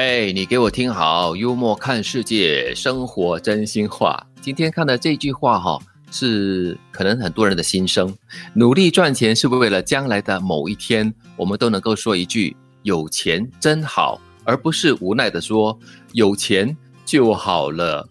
哎，你给我听好，幽默看世界，生活真心话。今天看的这句话哈，是可能很多人的心声。努力赚钱是为了将来的某一天，我们都能够说一句“有钱真好”，而不是无奈的说“有钱就好了”。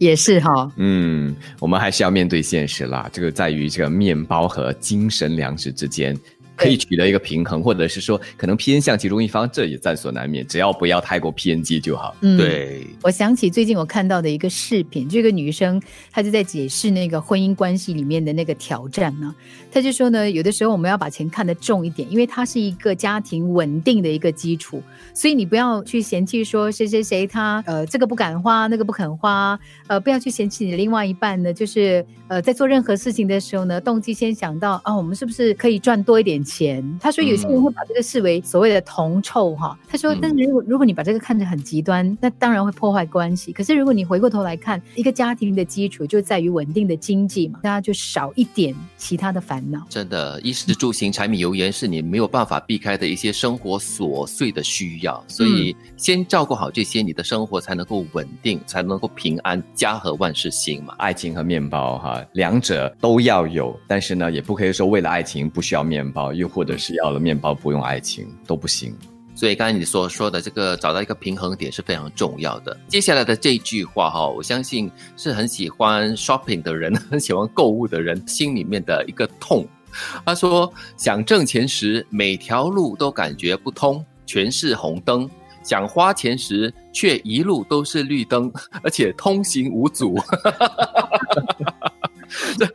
也是哈，嗯，我们还是要面对现实啦。这个在于这个面包和精神粮食之间。可以取得一个平衡，或者是说可能偏向其中一方，这也在所难免。只要不要太过偏激就好。嗯，对。我想起最近我看到的一个视频，这个女生她就在解释那个婚姻关系里面的那个挑战呢。她就说呢，有的时候我们要把钱看得重一点，因为它是一个家庭稳定的一个基础。所以你不要去嫌弃说谁谁谁他呃这个不敢花，那个不肯花，呃不要去嫌弃你另外一半呢，就是呃在做任何事情的时候呢，动机先想到啊，我们是不是可以赚多一点。钱，他说有些人会把这个视为所谓的铜臭哈。他说，但是如果如果你把这个看着很极端，那当然会破坏关系。可是如果你回过头来看，一个家庭的基础就在于稳定的经济嘛，大家就少一点其他的烦恼。真的，衣食住行、柴米油盐是你没有办法避开的一些生活琐碎的需要，所以先照顾好这些，你的生活才能够稳定，才能够平安，家和万事兴嘛。爱情和面包哈，两者都要有，但是呢，也不可以说为了爱情不需要面包。又或者是要了面包不用爱情都不行，所以刚才你所说的这个找到一个平衡点是非常重要的。接下来的这句话哈，我相信是很喜欢 shopping 的人，很喜欢购物的人心里面的一个痛。他说：想挣钱时，每条路都感觉不通，全是红灯；想花钱时，却一路都是绿灯，而且通行无阻。这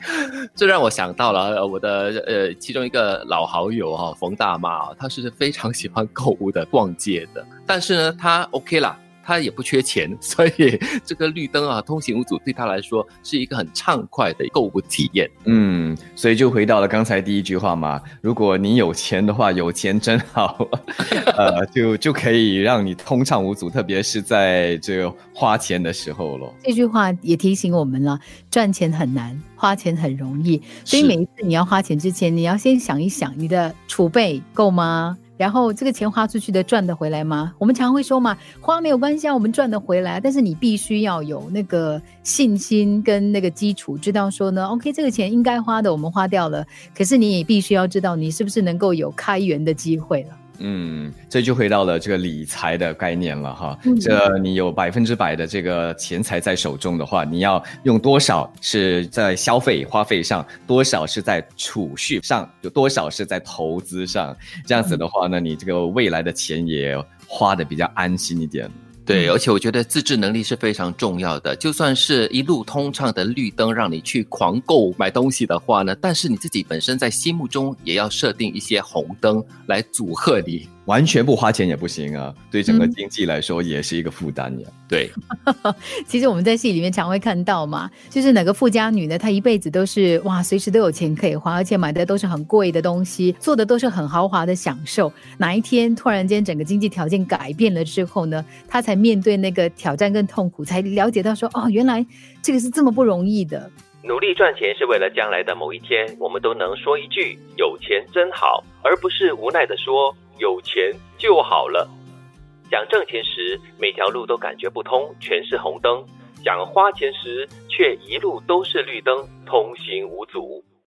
这让我想到了我的呃其中一个老好友哈冯大妈啊，她是非常喜欢购物的、逛街的，但是呢，她 OK 啦。他也不缺钱，所以这个绿灯啊，通行无阻，对他来说是一个很畅快的购物体验。嗯，所以就回到了刚才第一句话嘛，如果你有钱的话，有钱真好，呃，就就可以让你通畅无阻，特别是在这个花钱的时候咯。这句话也提醒我们了，赚钱很难，花钱很容易，所以每一次你要花钱之前，你要先想一想，你的储备够吗？然后这个钱花出去的赚得回来吗？我们常会说嘛，花没有关系啊，我们赚得回来。但是你必须要有那个信心跟那个基础，知道说呢，OK，这个钱应该花的我们花掉了，可是你也必须要知道你是不是能够有开源的机会了。嗯，这就回到了这个理财的概念了哈。这你有百分之百的这个钱财在手中的话，你要用多少是在消费花费上，多少是在储蓄上，有多少是在投资上。这样子的话呢，你这个未来的钱也花的比较安心一点。对，而且我觉得自制能力是非常重要的。就算是一路通畅的绿灯，让你去狂购买东西的话呢，但是你自己本身在心目中也要设定一些红灯来阻吓你。完全不花钱也不行啊，对整个经济来说也是一个负担呀。对，其实我们在戏里面常会看到嘛，就是哪个富家女呢，她一辈子都是哇，随时都有钱可以花，而且买的都是很贵的东西，做的都是很豪华的享受。哪一天突然间整个经济条件改变了之后呢，她才面对那个挑战跟痛苦，才了解到说哦，原来这个是这么不容易的。努力赚钱是为了将来的某一天，我们都能说一句“有钱真好”，而不是无奈的说。有钱就好了。想挣钱时，每条路都感觉不通，全是红灯；想花钱时，却一路都是绿灯，通行无阻。